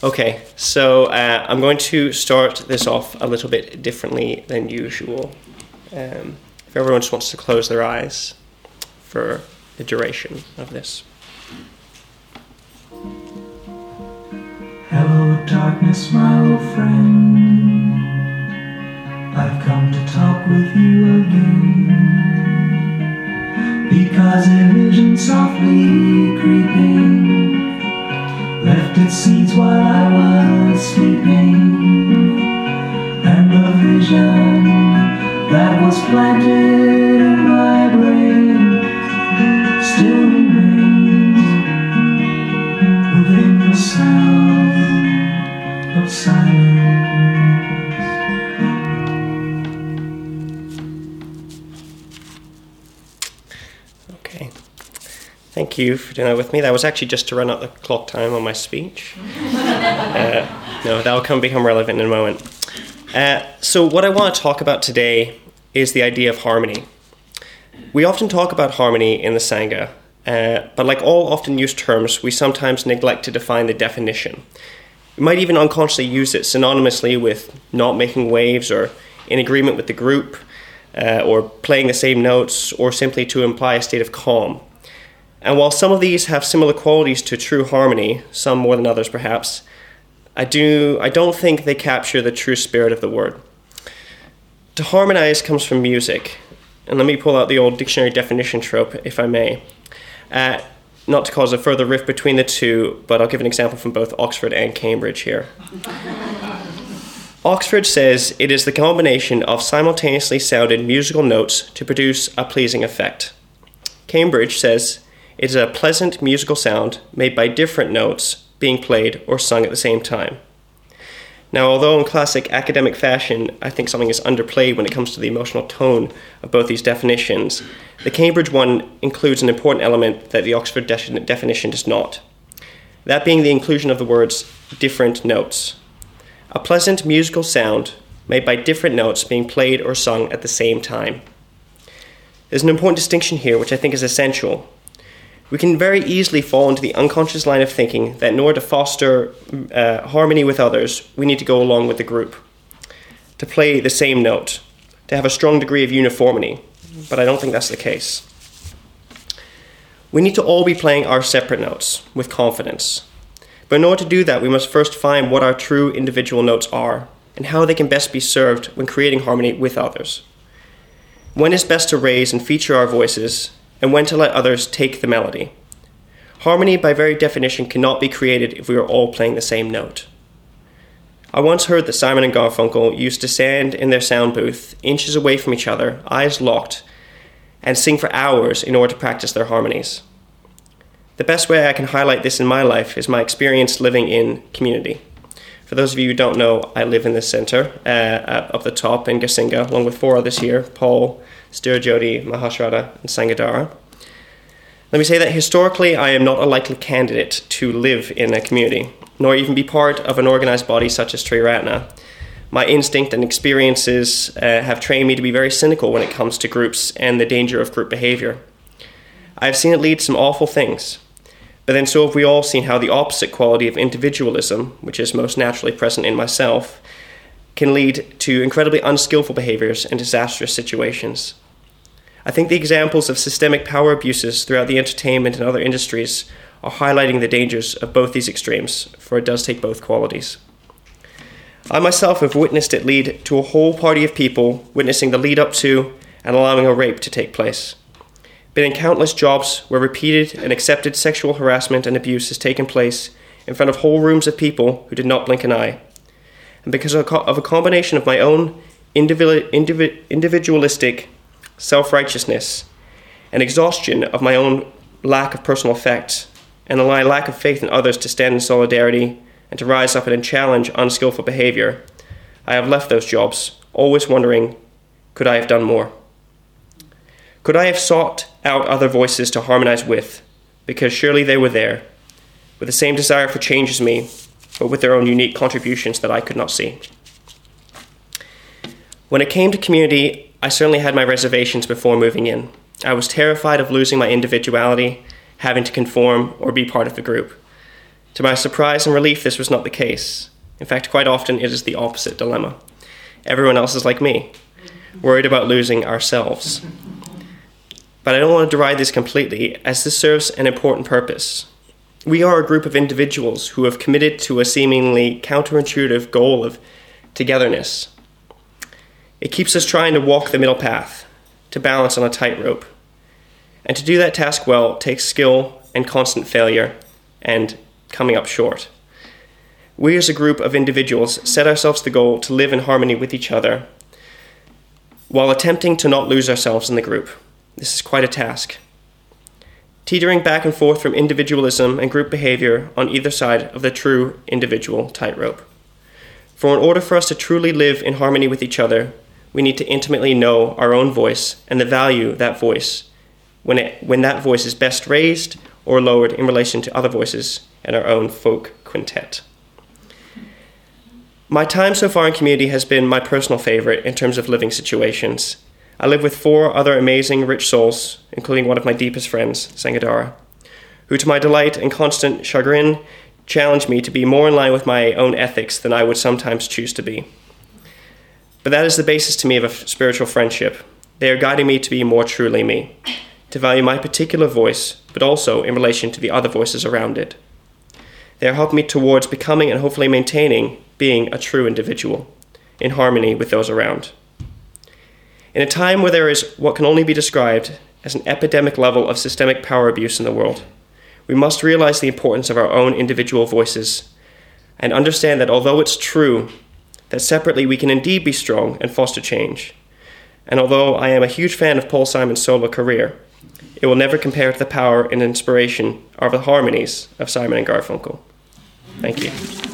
Okay, so uh, I'm going to start this off a little bit differently than usual. Um, if everyone just wants to close their eyes for the duration of this. Hello, darkness, my old friend. I've come to talk with you again. Because a vision softly creeping Okay. Thank you for doing that with me. That was actually just to run out the clock time on my speech. uh, no, that'll come become relevant in a moment. Uh, so, what I want to talk about today is the idea of harmony. We often talk about harmony in the Sangha, uh, but like all often used terms, we sometimes neglect to define the definition. We might even unconsciously use it synonymously with not making waves or in agreement with the group, uh, or playing the same notes, or simply to imply a state of calm. And while some of these have similar qualities to true harmony, some more than others perhaps, I do I don't think they capture the true spirit of the word. To harmonize comes from music, and let me pull out the old dictionary definition trope, if I may. Uh, not to cause a further rift between the two, but I'll give an example from both Oxford and Cambridge here. Oxford says it is the combination of simultaneously sounded musical notes to produce a pleasing effect. Cambridge says it is a pleasant musical sound made by different notes being played or sung at the same time. Now, although in classic academic fashion, I think something is underplayed when it comes to the emotional tone of both these definitions, the Cambridge one includes an important element that the Oxford de- definition does not. That being the inclusion of the words different notes. A pleasant musical sound made by different notes being played or sung at the same time. There's an important distinction here which I think is essential we can very easily fall into the unconscious line of thinking that in order to foster uh, harmony with others, we need to go along with the group, to play the same note, to have a strong degree of uniformity. But I don't think that's the case. We need to all be playing our separate notes with confidence. But in order to do that, we must first find what our true individual notes are and how they can best be served when creating harmony with others. When is best to raise and feature our voices and when to let others take the melody. Harmony, by very definition, cannot be created if we are all playing the same note. I once heard that Simon and Garfunkel used to stand in their sound booth, inches away from each other, eyes locked, and sing for hours in order to practice their harmonies. The best way I can highlight this in my life is my experience living in community. For those of you who don't know, I live in the center, uh, up the top in Gasinga, along with four others here Paul, Stirajodi, Mahasrada, and Sangadara. Let me say that historically, I am not a likely candidate to live in a community, nor even be part of an organized body such as Triratna. My instinct and experiences uh, have trained me to be very cynical when it comes to groups and the danger of group behavior. I have seen it lead to some awful things, but then so have we all seen how the opposite quality of individualism, which is most naturally present in myself, can lead to incredibly unskillful behaviors and disastrous situations. I think the examples of systemic power abuses throughout the entertainment and other industries are highlighting the dangers of both these extremes, for it does take both qualities. I myself have witnessed it lead to a whole party of people witnessing the lead up to and allowing a rape to take place. Been in countless jobs where repeated and accepted sexual harassment and abuse has taken place in front of whole rooms of people who did not blink an eye and because of a combination of my own individualistic self righteousness and exhaustion of my own lack of personal effect, and my lack of faith in others to stand in solidarity and to rise up and challenge unskillful behavior, I have left those jobs, always wondering could I have done more? Could I have sought out other voices to harmonize with, because surely they were there, with the same desire for change as me, but with their own unique contributions that I could not see. When it came to community, I certainly had my reservations before moving in. I was terrified of losing my individuality, having to conform or be part of the group. To my surprise and relief, this was not the case. In fact, quite often it is the opposite dilemma. Everyone else is like me, worried about losing ourselves. But I don't want to deride this completely, as this serves an important purpose. We are a group of individuals who have committed to a seemingly counterintuitive goal of togetherness. It keeps us trying to walk the middle path, to balance on a tightrope. And to do that task well takes skill and constant failure and coming up short. We as a group of individuals set ourselves the goal to live in harmony with each other while attempting to not lose ourselves in the group. This is quite a task. Teetering back and forth from individualism and group behavior on either side of the true individual tightrope. For in order for us to truly live in harmony with each other, we need to intimately know our own voice and the value that voice when, it, when that voice is best raised or lowered in relation to other voices in our own folk quintet. My time so far in community has been my personal favorite in terms of living situations. I live with four other amazing, rich souls, including one of my deepest friends, Sangadara, who, to my delight and constant chagrin, challenge me to be more in line with my own ethics than I would sometimes choose to be. But that is the basis to me of a spiritual friendship. They are guiding me to be more truly me, to value my particular voice, but also in relation to the other voices around it. They are helping me towards becoming and hopefully maintaining being a true individual, in harmony with those around. In a time where there is what can only be described as an epidemic level of systemic power abuse in the world, we must realize the importance of our own individual voices and understand that although it's true that separately we can indeed be strong and foster change, and although I am a huge fan of Paul Simon's solo career, it will never compare to the power and inspiration of the harmonies of Simon and Garfunkel. Thank you.